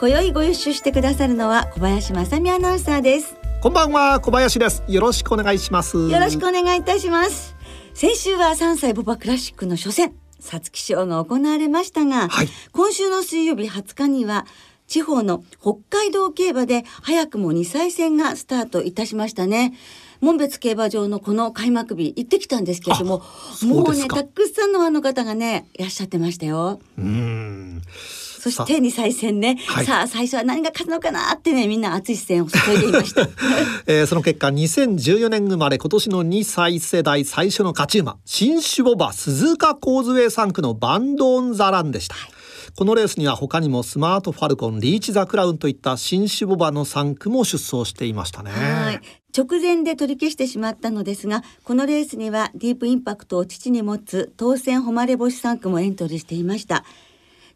今宵ご一緒してくださるのは小林正美アナウンサーです。こんばんは小林です。よろしくお願いします。よろしくお願いいたします。先週は3歳ボバクラシックの初戦皐月賞が行われましたが、はい。今週の水曜日20日には地方の北海道競馬で早くも2歳戦がスタートいたしましたね。門別競馬場のこの開幕日行ってきたんですけれども、もうね、たくさんのファンの方がね、いらっしゃってましたよ。うーんそして2歳戦ね、はいさあ最初は何が勝つのかなってね、みんな熱い視線を注いでいました。えーその結果2014年生まれ今年の2歳世代最初の勝ち馬新種ボバ鈴鹿コーズウェイ3区のバンドオンザランでした、このレースには他にもスマートファルコンリーチザクラウンといった新種ボバの3区も出走していましたねはい。直前で取り消してしまったのですが、このレースにはディープインパクトを父に持つ当選誉れ星3区もエントリーしていました。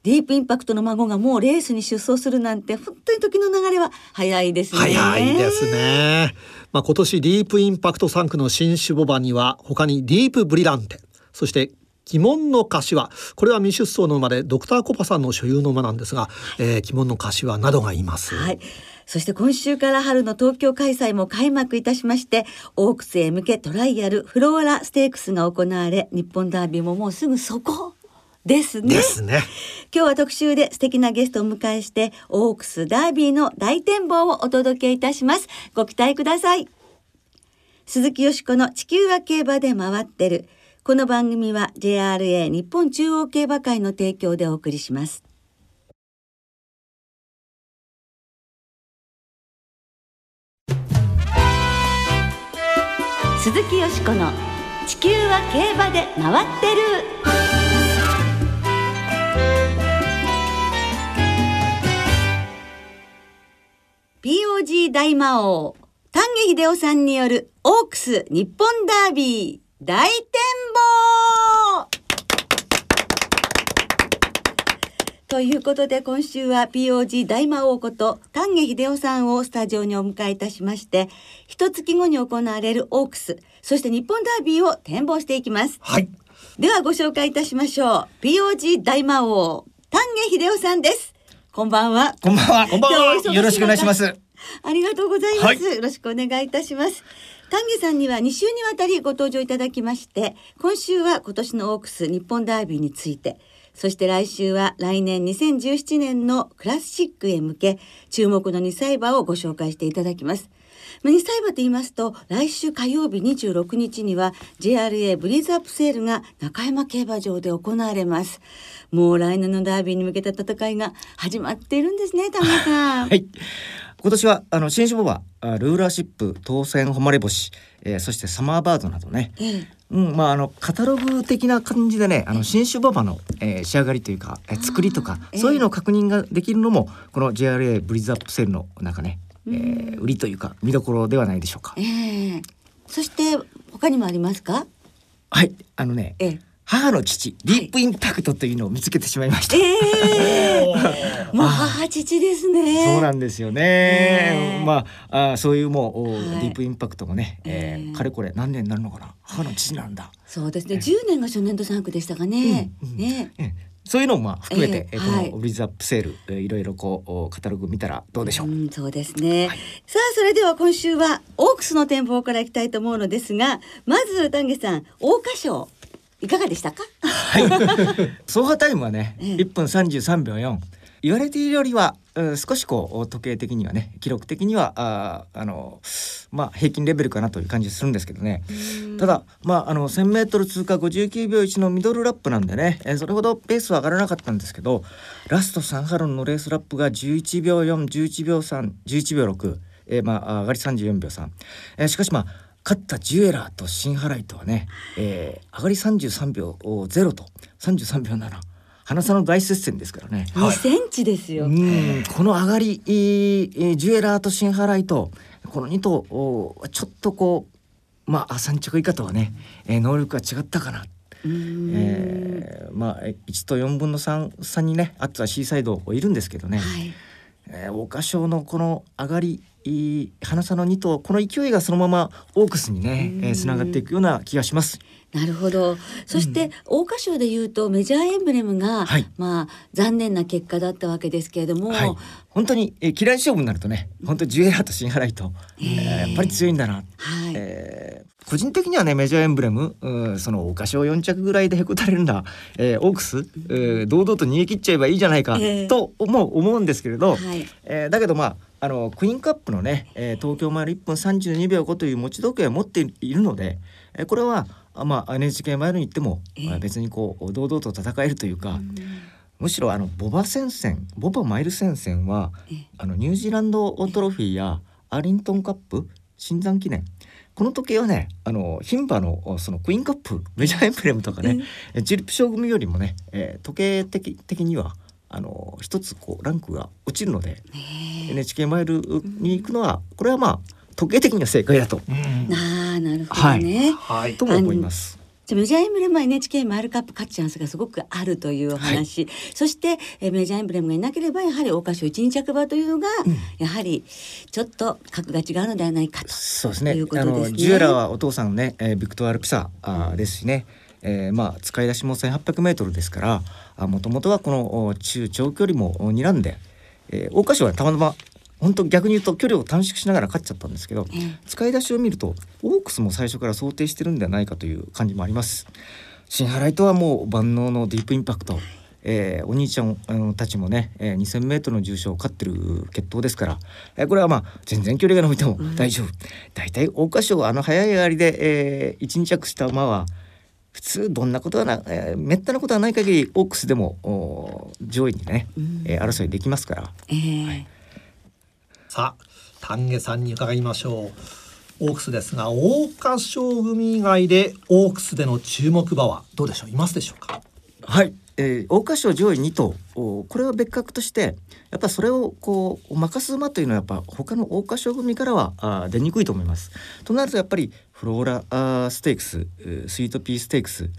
ディープインパクトの孫がもうレースに出走するなんて本当に時の流れは早いですね。早いですね。まあ、今年ディープインパクト3区の新種ボバには他にディープブリランテそして鬼門の柏これは未出走の馬でドクターコパさんの所有の馬なんですが、えー、鬼門の柏などがいます。はい。そして今週から春の東京開催も開幕いたしまして、オークスへ向けトライアルフローラステークスが行われ、日本ダービーももうすぐそこですね。ですね。今日は特集で素敵なゲストをお迎えして、オークスダービーの大展望をお届けいたします。ご期待ください。鈴木よしこの地球は競馬で回ってる。この番組は JRA 日本中央競馬会の提供でお送りします。鈴木よしこの地球は競馬で回ってる。大魔王丹下秀夫さんによるオークス日本ダービー大展望ということで今週は POG 大魔王こと丹下秀夫さんをスタジオにお迎えいたしまして一月後に行われるオークスそして日本ダービーを展望していきますはい。ではご紹介いたしましょう POG 大魔王丹下秀夫さんですこんばんはこんばんは。こんばんはよろしくお願いします。ありがとうございます。はいよろしくお願いいたします。丹下さんには2週にわたりご登場いただきまして、今週は今年のオークス日本ダービーについて、そして来週は来年2017年のクラシックへ向け、注目の2歳馬をご紹介していただきます。まあ2歳馬と言いますと、来週火曜日26日には JRA ブリーズアップセールが中山競馬場で行われます。もう来年のダービーに向けた戦いが始まっているんですね、丹下さん。はい。今年はあの新種ボバ、あルーラーシップ、当選誉れ星、えー、そしてサマーバードなどね。ええうん、まああのカタログ的な感じでね、あの新種ボバの、えー仕上がりというか、えー作りとかええそういうのを確認ができるのもこの JRA ブリーズアップセールのなんかね、えー売りというか見どころではないでしょうか。ええそして他にもありますか？はい、あのね、ええ母の父ディープインパクトというのを見つけてしまいました。ええ もう母父ですね。そうなんですよね。ねえ。まああそういうもう、おはい。ディープインパクトもね、えーええかれこれ何年になるのかな？母の父なんだ、そうですね。10年が初年度3区でしたかね。うんうん。ね。ええ。そういうのをまあ含めて、えーええはい。このブリーズアップセール、えーいろいろこうおカタログ見たらどうでしょう。ん、そうですね、はい。さあそれでは今週はオークスの展望からいきたいと思うのですがまず丹下さん桜花賞いかがでしたか？はい。走破タイムはね、ええ1分33秒4。言われているよりは、うん少しこう時計的にはね記録的にはあーあのまあ平均レベルかなという感じするんですけどね。ただまああの 1,000m 通過59秒1のミドルラップなんでね、えーそれほどペースは上がらなかったんですけどラスト3ハロンのレースラップが11秒411秒311秒6、えーまああ上がり34秒3、えーしかしまあ勝ったジュエラーと新払いとはね、えー上がり33秒0と33秒7花差の大接戦ですからね。2センチですよ。うんこの上がり、えージュエラーとシンハライトこの2頭おちょっとこうまあ3着以下とはね、えー能力が違ったかな。えーまあえ1と4分の3差にねあとはシーサイドいるんですけどね、はい。えー、桜花賞のこの上がりいい花差の2頭この勢いがそのままオークスにねうん。えーつながっていくような気がします。なるほど。そして、桜花賞でいうとメジャーエンブレムが、はい。まあ残念な結果だったわけですけれども、はい、本当に、えー、嫌い勝負になるとね本当にジュエラーとシンハライト、えー。えーやっぱり強いんだな。はい。えー個人的にはねメジャーエンブレムうんそのお菓子を4着ぐらいでへこたれるんだ、えーオークス、えー堂々と逃げ切っちゃえばいいじゃないか、ええと思う思うんですけれど、はい。えーだけどまああのクイーンカップのね、えー東京マイル1分32秒5という持ち時計を持っているので、えーこれはあまあ NHK マイルに行っても、ええ。まあ別にこう堂々と戦えるというか、うん。むしろあのボバ戦線ボバマイル戦線はええ。あのニュージーランドトロフィーやアーリントンカップ新山記念この時計はねあの牝馬のそのクイーンカップメジャーエンブレムとかね、えジリップ賞組よりもね、えー時計的的にはあの一つこうランクが落ちるので、ね NHK マイルに行くのはこれはまあ時計的には正解だと、うん。えああなるほどね。はい。とも思います。じゃあメジャーエンブレムは NHK マイルカップ勝つチャンスがすごくあるというお話、そしてえーメジャーエンブレムがいなければやはり桜花賞一二着馬というのが、やはりちょっと格が違うのではないかと。そうですね。ということあですジュエラーはお父さんね、えービクトワール・ピサあーですしね、えーまあ使い出しも 1800m ですからあもともとはこのお中長距離もお睨んで、えー、桜花賞はたまたま本当逆に言うと距離を短縮しながら勝っちゃったんですけど、ええ。使い出しを見るとオークスも最初から想定してるんではないかという感じもあります。新ハライトはもう万能のディープインパクト、えーお兄ちゃんたちもね、えー、2,000m の重賞を勝ってる決闘ですから、えーこれはまあ全然距離が伸びても大丈夫、大体桜花賞あの早い上がりで、えー、1、2着した馬は普通どんなことはな、えー、めったなことはない限りオークスでもお上位にね、うん。えー争いできますから。ええさあ丹下さんに伺いましょう。オークスですが桜花賞組以外でオークスでの注目馬はどうでしょう？いますでしょうか？はい、えー、桜花賞上位2頭おこれは別格としてやっぱそれをこう任す馬というのはやっぱ他の桜花賞組からはあー出にくいと思います。となるとやっぱりフローラあーステークスえースイートピーステークス、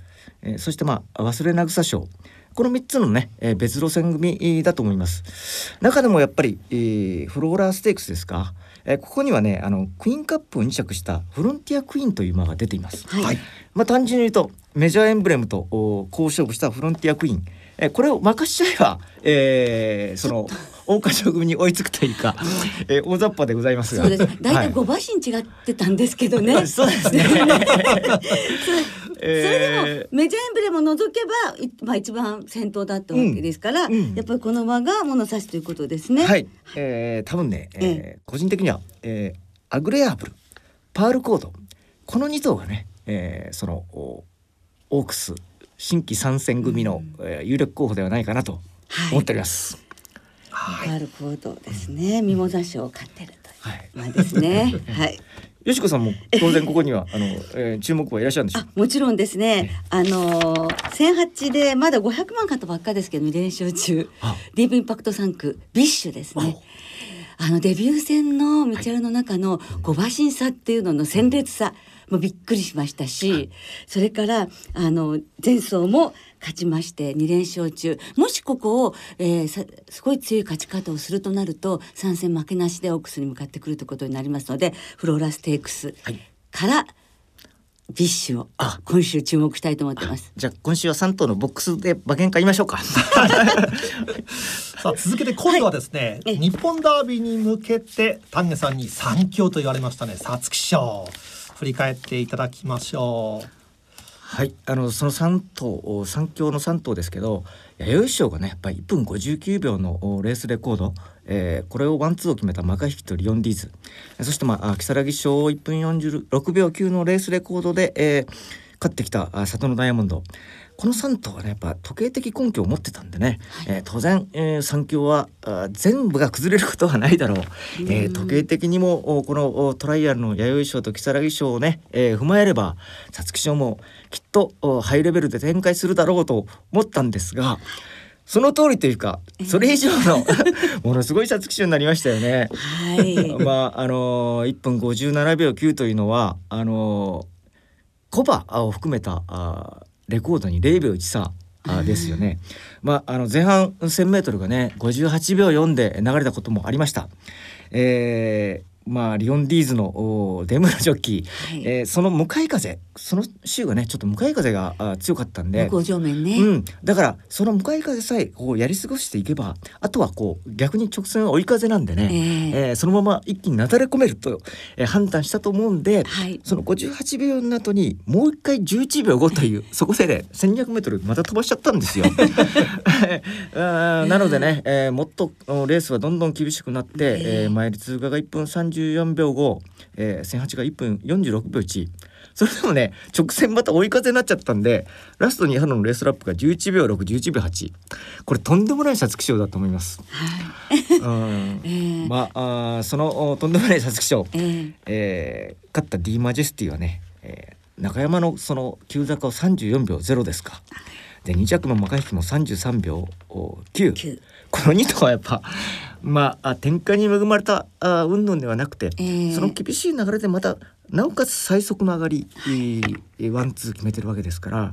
えーそしてまあ忘れなぐさ賞。この3つのね、えー別路線組えーだと思います。中でもやっぱり、えーフローラーステークスですか、えーここにはねあのクイーンカップを2着したフロンティアクイーンという馬が出ています。はい、はい。まあ単純に言うとメジャーエンブレムとお好勝負したフロンティアクイーン、えーこれを任しちゃえば、えーその桜花賞組に追いつくというか、えー大雑把でございますが。そうです。大はい。体五馬身違ってたんですけどね。そうですね。それでも、えメジャーエンブレムを除けば、いまあ一番先頭だったわけですから、うん。うん。やっぱりこの馬が物差しということですね。ーはい、えー多分ね、えー個人的には、えーアグレアーブル、パールコードこの2頭がね、えーそのおオークス新規参戦組の、えー有力候補ではないかなと思っております。なるほどですね。ミモザ賞を勝ってるというはい馬ですね。はい。よしこさんも当然ここにはあの、えー注目はいらっしゃるんでしょう？あ、もちろんですね。あの千八でまだ500万勝ったばっかですけど、連勝中。あディープインパクト産駒ビッシュですね。あのデビュー戦のミチェルの中の5馬身差っていうのの鮮烈さもびっくりしましたし、それからあの前走も勝ちまして2連勝中。もしここを、えーさすごい強い勝ち方をするとなると3戦負けなしでオークスに向かってくるということになりますのでフローラステークスはい。からビッシュをあ。今週注目したいと思ってます。じゃあ今週は3頭のボックスで馬券買いましょうか。さあ続けて今度はですね、はい。日本ダービーに向けて丹下さんに三強と言われましたね皐月賞振り返っていただきましょう。はい、あのその3頭三強の3頭ですけど弥生賞がねやっぱり1分59秒のレースレコード、えーこれをワンツーを決めたマカヒキとリオンディーズ。そしてまああ如月賞を1分46秒9のレースレコードで、えー勝ってきた里のダイヤモンド。この3頭はねやっぱ時計的根拠を持ってたんでね、えー当然、えー、三強はあ全部が崩れることはないだろう、えー時計的にもおこのおトライアルの弥生賞と如月賞をね、えー踏まえれば皐月賞もきっとおハイレベルで展開するだろうと思ったんですがその通りというかそれ以上の ものすごい皐月賞になりましたよね。はい。まああのー、1分57秒9というのはあのーコバを含めたあーレコードに0秒13あですよね。まああの前半 1,000m がね58秒4で流れたこともありました。えーまあリオンディーズのおーデムラジョッキー、はい。えーその向かい風その週がねちょっと向かい風があー強かったんで。向上面ね。うん、だからその向かい風さえこうやり過ごしていけばあとはこう逆に直線は追い風なんでね、ええ。えーそのまま一気になだれ込めると、えー判断したと思うんで、はい。その58秒の後にもう一回11秒5というそこでね 1200m また飛ばしちゃったんですよ。あーなのでね、えーもっとおレースはどんどん厳しくなって、ええ。えーマイル通過が1分34秒5、えー、1008が1分46秒1。それでもね直線また追い風になっちゃったんでラストに春のレースラップが11秒611秒8これとんでもない皐月賞だと思います。はい。うん ええまあそのおとんでもない皐月賞、えええー勝った D マジェスティはね、えー中山のその急坂を34秒0ですか。で2着のマカヒキも33秒お9九この2頭はやっぱまああ展開に恵まれたあ云々ではなくて、ええ。その厳しい流れでまたなおかつ最速の上がり、えーワンツー決めてるわけですから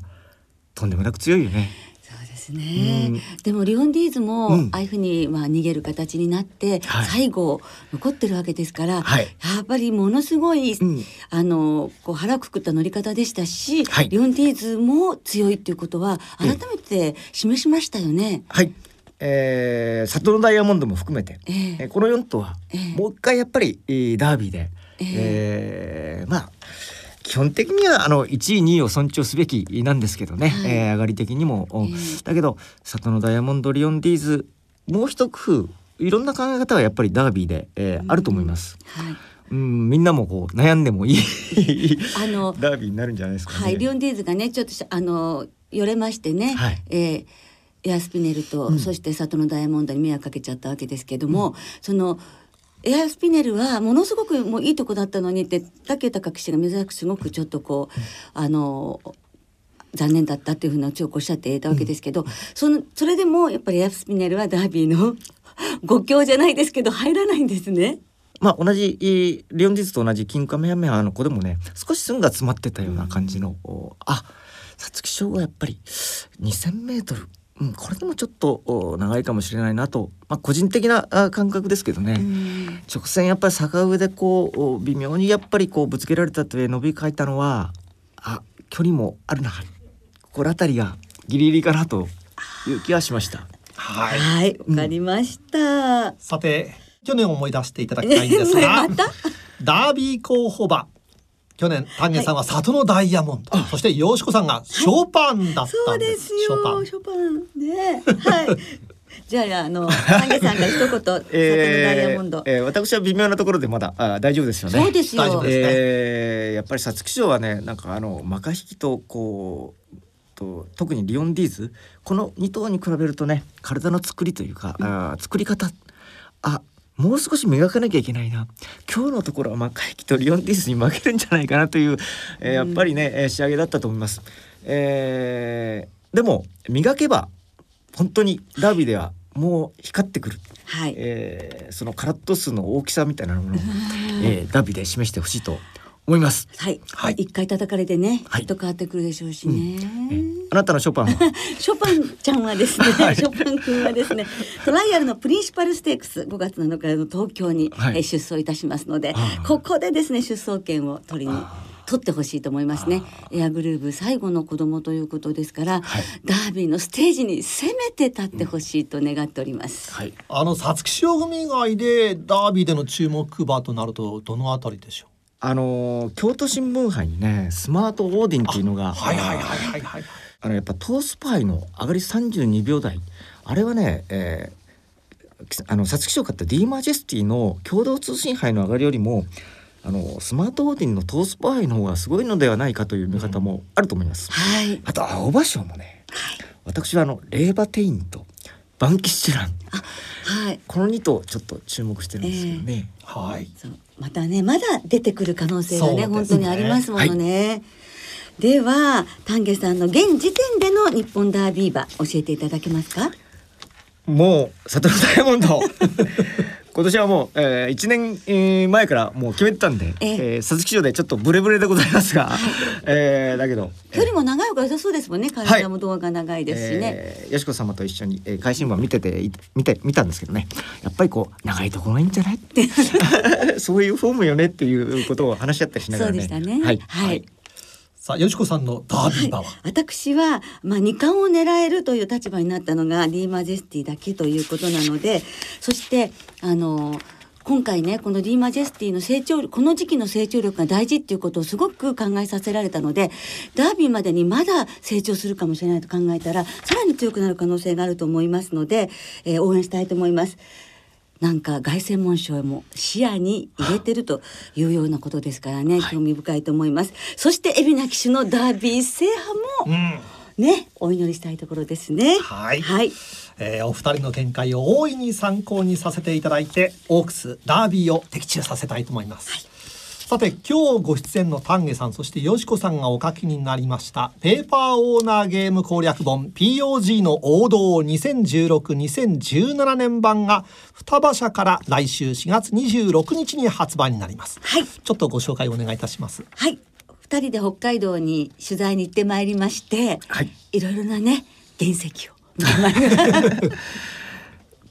とんでもなく強いよね。そうですね、うん。でもリオンディーズもうん。ああいうふうにまあ逃げる形になってはい。最後残ってるわけですから、はい。やっぱりものすごい、うん。あのこう腹くくった乗り方でしたし、はい。リオンディーズも強いっていうことは改めて示しましたよね。はい、えー、サトノダイヤモンドも含めて、ええ。えーこの4頭は、ええ。もう一回やっぱり、えーダービーで、えーまあ基本的にはあの1位2位を尊重すべきなんですけどね、はい。えー上がり的にも、おええ。だけどサトノダイヤモンドリオンディーズもう一工夫いろんな考え方はやっぱりダービーで、えーあると思います。はい、うんみんなもこう悩んでもいいあの ダービーになるんじゃないですかね。はい、リオンディーズがねちょっとしあのよれましてね、はい。えーエアスピネルと、うん。そして里のダイヤモンドに迷惑かけちゃったわけですけども、そのエアスピネルはものすごくもういいとこだったのにって武豊騎手が珍しくすごくちょっとこう、あの残念だったっていうふうな強くおっしゃっていたわけですけど、そのそれでもやっぱりエアスピネルはダービーの 五強じゃないですけど入らないんですね。まあ同じえーリオンディーズと同じキンカメハメハの子でもね少し寸が詰まってたような感じの、おあ皐月賞はやっぱり 2,000m、うん、これでもちょっとお長いかもしれないなと、まあ、個人的なあ感覚ですけどね、うん直線やっぱり坂上でこうお微妙にやっぱりこうぶつけられたと伸びかいたのはあ距離もあるなこれあたりがギリギリかなという気がしました。はい。はい、わかりました。さて去年思い出していただきたいんですが、また？ダービー候補馬去年丹下さんは里のダイヤモンド、そしてよしこさんがショパンだっそうでたんです。すよ。ショパン。ショパンね。はい。じゃああの影さんから一言、里のダイヤモンド。えー私は微妙なところでまだあ大丈夫ですよね。そうですよ。大丈夫ですねえーやっぱり皐月賞はねなんかあのマカ引きとこうと特にリオンディーズこの2頭に比べるとね体の作りというか、あー作り方あもう少し磨かなきゃいけないな今日のところはマカ引きとリオンディーズに負けるんじゃないかなという、えーやっぱりね、えー仕上げだったと思います。えーでも磨けば本当にダービーではもう光ってくる。はい。えーそのカラット数の大きさみたいなものを、えーダビで示してほしいと思います。はい。はい。一回叩かれてね、はい。きっと変わってくるでしょうしね。えーあなたのショパンは？ショパンちゃんはですね、はい。ショパン君はですね、トライアルのプリンシパルステークス5月7日の東京に、はい。えー出走いたしますのでここでですね出走権を取りに。取ってほしいと思いますね。エアグルーヴ最後の子供ということですから、はい。ダービーのステージにせめて立ってほしいと願っております。はい。あの皐月賞組以外でダービーでの注目馬となるとどのあたりでしょあのー京都新聞杯にねスマートオーディンっていうのう。がはいはいはいはいはい。あのやっぱトースパイの上がり32秒台あれはね、えー、あの皐月賞勝った D マジェスティの共同通信杯の上がりよりもあのスマートオーディンのトースパーイの方がすごいのではないかという見方もあると思います。はい。あと青葉賞もね、私はあのレーバテインとバンキッシュランはい。この2頭ちょっっと注目してるんですよね。はい。またねまだ出てくる可能性がねね本当にありますものね。では丹下さんの現時点での日本ダービー馬教えていただけますか？もうサトルダイヤモンド 今年はもう、えー、1年、えー前からもう決めてたんで、えええー、皐月賞でちょっとブレブレでございますが、えーだけど、距離も長い方が良さそうですもんね。体も動画長いですしね。えーよしこ様と一緒に、えー、会心馬見ててい見て見たんですけどねやっぱりこう長いところがいいんじゃないって そういうフォームよねっていうことを話し合ったりしながらねそうでしたね。はい、はい。さあ、よしこさんのダービー馬は。私は、まあ、二冠を狙えるという立場になったのがディーマジェスティだけということなのでそしてあの今回ねこのディーマジェスティの成長この時期の成長力が大事っていうことをすごく考えさせられたのでダービーまでにまだ成長するかもしれないと考えたらさらに強くなる可能性があると思いますので、えー応援したいと思います。なんか凱旋門賞も視野に入れてるというようなことですからね、興味深いと思います。そして海老名騎手のダービー制覇も、うん。ね、お祈りしたいところですね。はいはい。えーお二人の見解を大いに参考にさせていただいてオークスダービーを的中させたいと思います、さて今日ご出演の丹下さんそしてよしこさんがお書きになりましたペーパーオーナーゲーム攻略本 POG の王道2016-2017年版が双葉社から来週4月26日に発売になりますはい。ちょっとご紹介お願いいたしますはい。二人で北海道に取材に行ってまいりまして、はいいろいろなね、原石を。今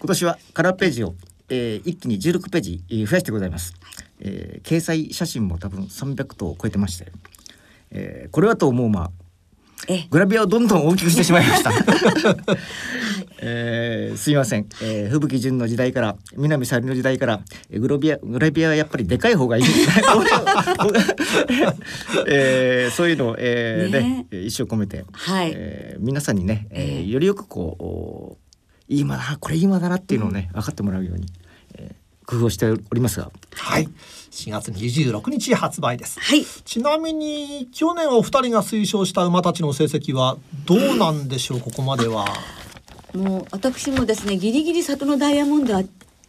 年はカラーページを、えー一気に16ページえー増やしてございます、えー掲載写真も多分300頭を超えてまして、えーこれはと思うまあえ、グラビアをどんどん大きくしてしまいました。えーすいません、えー、吹雪純の時代から南沙織の時代からえーグロビアグラビアはやっぱりでかい方がいい。えーそういうのを、えーね。ね一生込めて、はい。えー皆さんにね、えーええ。よりよくこうおいい間だなこれいい間だなっていうのをね、分かってもらうように、えー工夫をしておりますが、はい4月26日発売ですはい。ちなみに去年お二人が推奨した馬たちの成績はどうなんでしょう？ここまでは。もう私もですね、ギリギリ里のダイヤモンドは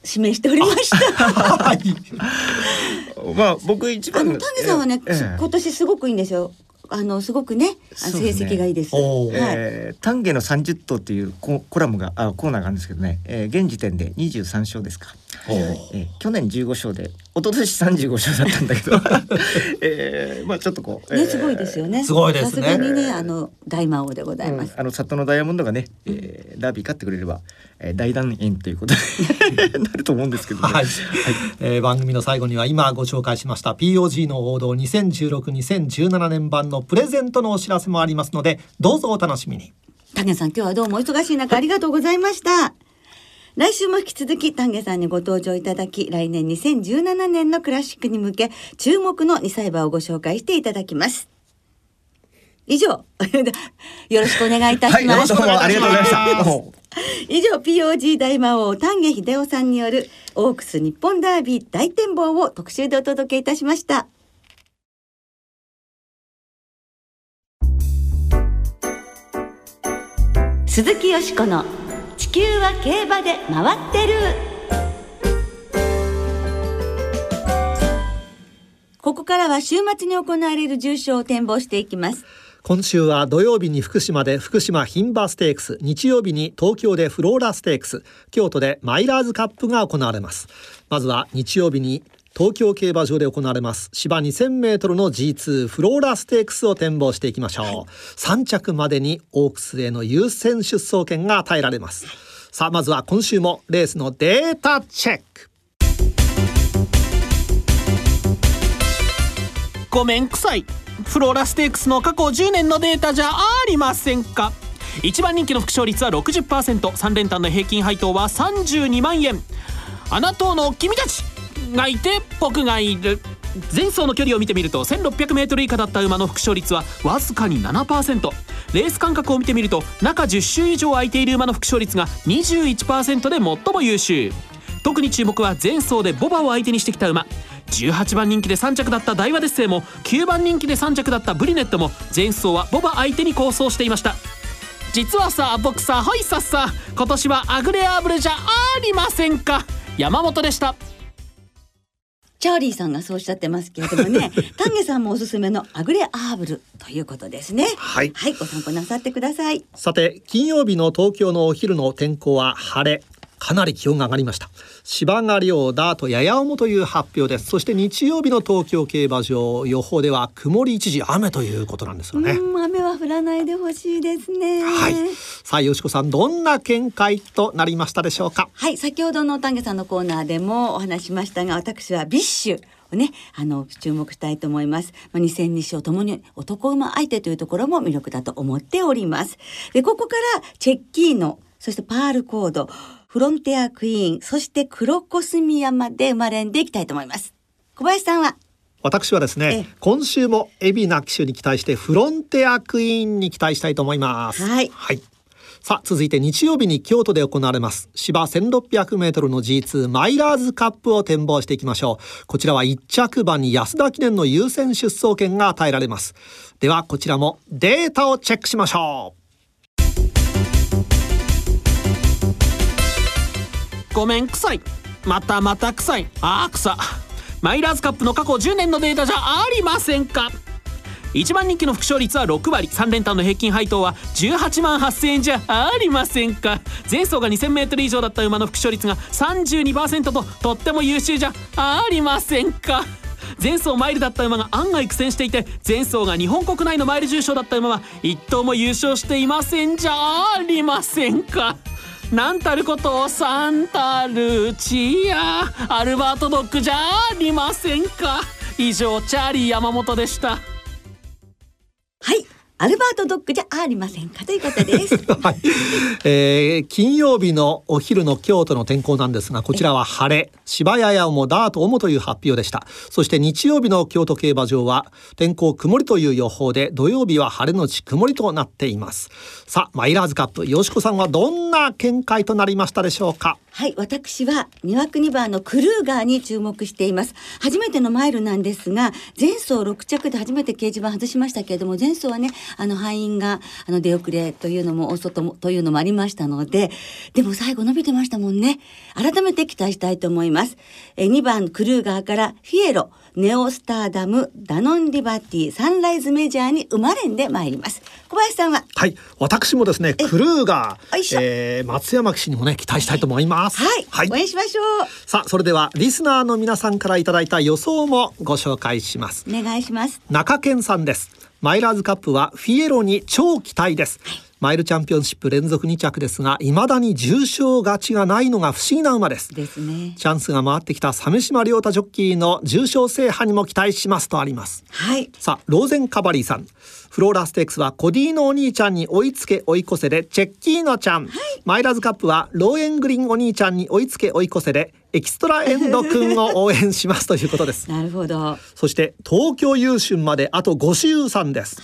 指名しておりました。はい。まあ僕一あの丹下さんはね、ええ今年すごくいいんですよ。あのすごくね、あ成績がいいです。はい。えー丹下の30頭っていうココラムがあコーナーがあるんですけどね、えー現時点で23勝ですか、えー去年15勝で一昨年35勝だったんだけど、えーまあちょっとこう、ね、すごいですよね。すごいですね。さすがにね、あの大魔王でございます。うんあの里のダイヤモンドがね、えーダービー勝ってくれれば、えー大団円ということに なると思うんですけどね。はい、えー番組の最後には今ご紹介しました POG の王道2016-2017年版のプレゼントのお知らせもありますのでどうぞお楽しみに。丹下さん今日はどうもお忙しい中ありがとうございました来週も引き続き丹下さんにご登場いただき来年2017年のクラシックに向け注目の2歳馬をご紹介していただきます。以上 よろしくお願いいたします、はい、どうもありがとうございました。以上 POG 大魔王丹下秀夫さんによるオークス日本ダービー大展望を特集でお届けいたしました。鈴木よしこの地球は競馬で回ってる。ここからは週末に行われる重賞を展望していきます。今週は土曜日に福島で福島牝馬ステークス日曜日に東京でフローラステークス京都でマイラーズカップが行われます。まずは日曜日に東京競馬場で行われます。芝2000メートルの G2 フローラステークスを展望していきましょう、3着までにオークスへの優先出走権が与えられます。さあまずは今週もレースのデータチェック。ごめんくさい。フローラステークスの過去10年のデータじゃありませんか。一番人気の副勝率は 60%3 連単の平均配当は32万円。あなたの君たち。がいて僕がいる。前走の距離を見てみると 1600m 以下だった馬の副勝率はわずかに7%レース間隔を見てみると中10周以上空いている馬の副勝率が21%で最も優秀。特に注目は前走でボバを相手にしてきた馬。18番人気で3着だった大和デッセイも9番人気で3着だったブリネットも前走はボバ相手に構想していました。実はさ僕さはいさっさ今年はアグレアーブルじゃありませんか。山本でした。チャーリーさんがそうおっしゃってますけれどもね 丹下さんもおすすめのアグレアーブルということですね。はい。はいご参考なさってください。さて金曜日の東京のお昼の天候は晴れかなり気温が上がりました。芝が良ダートやや重という発表です。そして日曜日の東京競馬場予報では曇り一時雨ということなんですよね。うん雨は降らないでほしいですね。はい。さあよしこさんどんな見解となりましたでしょうか？はい、先ほどの丹下さんのコーナーでもお話ししましたが、私はビッシュをね、あの注目したいと思います。まあ、2戦2勝ともに男馬相手というところも魅力だと思っております。で、ここからチェッキーノ、そしてパールコード、フロンテアクイーン、そしてクロコスミヤまで生まれんでいきたいと思います。小林さんは？私はですねええ。今週も海老名騎手に期待してフロンテアクイーンに期待したいと思います。はい。さあ続いて日曜日に京都で行われます芝 1600m の G2 マイラーズカップを展望していきましょう。こちらは1着馬に安田記念の優先出走権が与えられます。ではこちらもデータをチェックしましょごめん臭い。またまた臭い。あー臭マイラーズカップの過去10年のデータじゃありませんか。1番人気の副勝率は6割。3連単の平均配当は18万8000円じゃありませんか。前走が 2000m 以上だった馬の副勝率が32%ととっても優秀じゃありませんか。前走マイルだった馬が案外苦戦していて前走が日本国内のマイル重賞だった馬は一頭も優勝していませんじゃありませんか。なんたることをサンタルチアアルバートドッグじゃありませんか。以上チャーリー山本でした、アルバートドッグじゃありませんかということです。う はい、えー金曜日のお昼の京都の天候なんですがこちらは晴れ。芝ややもダート重という発表でした。そして日曜日の京都競馬場は天候曇りという予報で土曜日は晴れのち曇りとなっています。さあマイラーズカップよしこさんはどんな見解となりましたでしょうか？はい、私は2枠2番のクルーガーに注目しています。初めてのマイルなんですが、前走6着で初めて掲示板外しましたけれども、前走はね、あの敗因があの出遅れというのも大外もというのもありましたので、でも最後伸びてましたもんね。改めて期待したいと思います。え2番クルーガーからフィエロ、ネオスターダム、ダノンリバティ、サンライズメジャーに生まれんで参ります。小林さんは？はい私もですねクルーガー、えー松山騎士にもね期待したいと思いますはい、はい応援しましょさあそれではリスナーの皆さんからいただいた予想もご紹介しますう。お願いします。中堅さんですマイラーズカップはフィエロに超期待です、マイルチャンピオンシップ連続2着ですが未だに重賞勝ちがないのが不思議な馬です。ですね。チャンスが回ってきた鮫島亮太ジョッキーの重賞制覇にも期待しますとあります。はい。さあローゼンカバリーさん。フローラステークスはコディのお兄ちゃんに追いつけ追い越せでチェッキーノちゃん、マイラーズカップはローエングリンお兄ちゃんに追いつけ追い越せでエキストラエンド君を応援しますということです。なるほど。そして東京優春まであと5週3です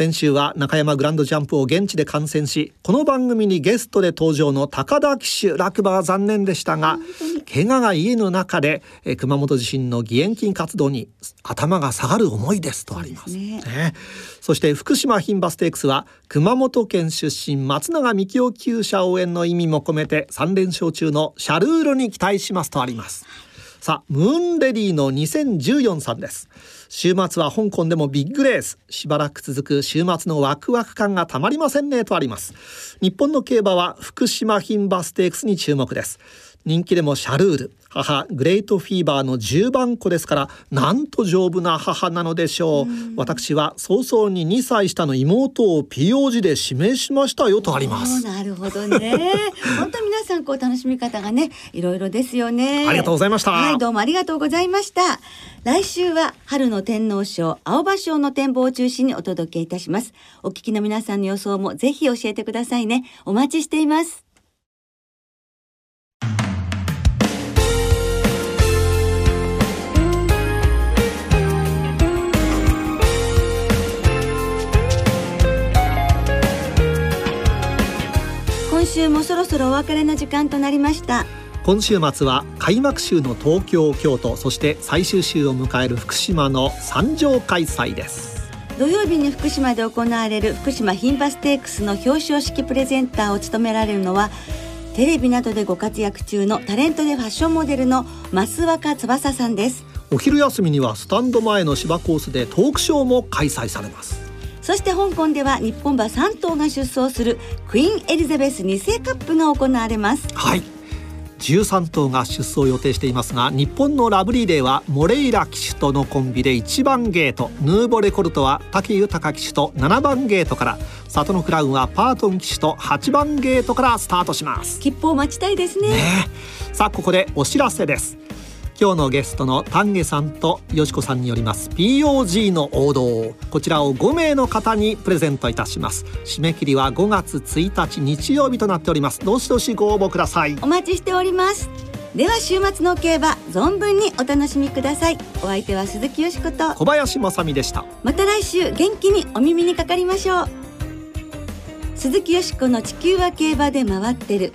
先週は中山グランドジャンプを現地で観戦しこの番組にゲストで登場の高田騎手落馬は残念でしたが怪我が家の中でえー熊本地震の義援金活動に頭が下がる思いですとあります。そうですね。そして福島牝馬ステークスは熊本県出身松永幹夫厩舎応援の意味も込めて3連勝中のシャルールに期待しますとあります。さあムーンレディの2014さんです週末は香港でもビッグレース。しばらく続く週末のワクワク感がたまりませんねとあります。日本の競馬は福島牝馬ステークスに注目です。人気でもシャルール母グレートフィーバーの10番子ですからなんと丈夫な母なのでしょう私は早々に2歳下の妹を POG で指名しましたよとありますなるほどね。本当皆さんこう楽しみ方がね、いろいろですよね。ありがとうございましたはい、どうもありがとうございました。来週は春の天皇賞、青葉賞の展望を中心にお届けいたします。お聞きの皆さんの予想もぜひ教えてくださいね。お待ちしています。週もそろそろお別れの時間となりました。今週末は開幕週の東京京都そして最終週を迎える福島の三条開催です。土曜日に福島で行われる福島牝馬ステークスの表彰式プレゼンターを務められるのはテレビなどでご活躍中のタレントでファッションモデルの増若翼さんです。お昼休みにはスタンド前の芝コースでトークショーも開催されますそして香港では日本馬3頭が出走するクイーンエリザベス2世カップが行われます。はい。13頭が出走予定していますが日本のラブリーデーはモレイラ騎手とのコンビで1番ゲート。ヌーボレコルトは武豊騎手と7番ゲートから。里のクラウンはパートン騎手と8番ゲートからスタートします。切符を待ちたいですね。ね。さあここでお知らせです今日のゲストの丹下さんとよしこさんによります。POG の王道こちらを5名の方にプレゼントいたします。締め切りは5月1日日曜日となっております。どしどしご応募ください。お待ちしております。では週末の競馬存分にお楽しみください。お相手は鈴木よしこと小林正美でした。また来週元気にお耳にかかりましょう。鈴木よしこの地球は競馬で回ってる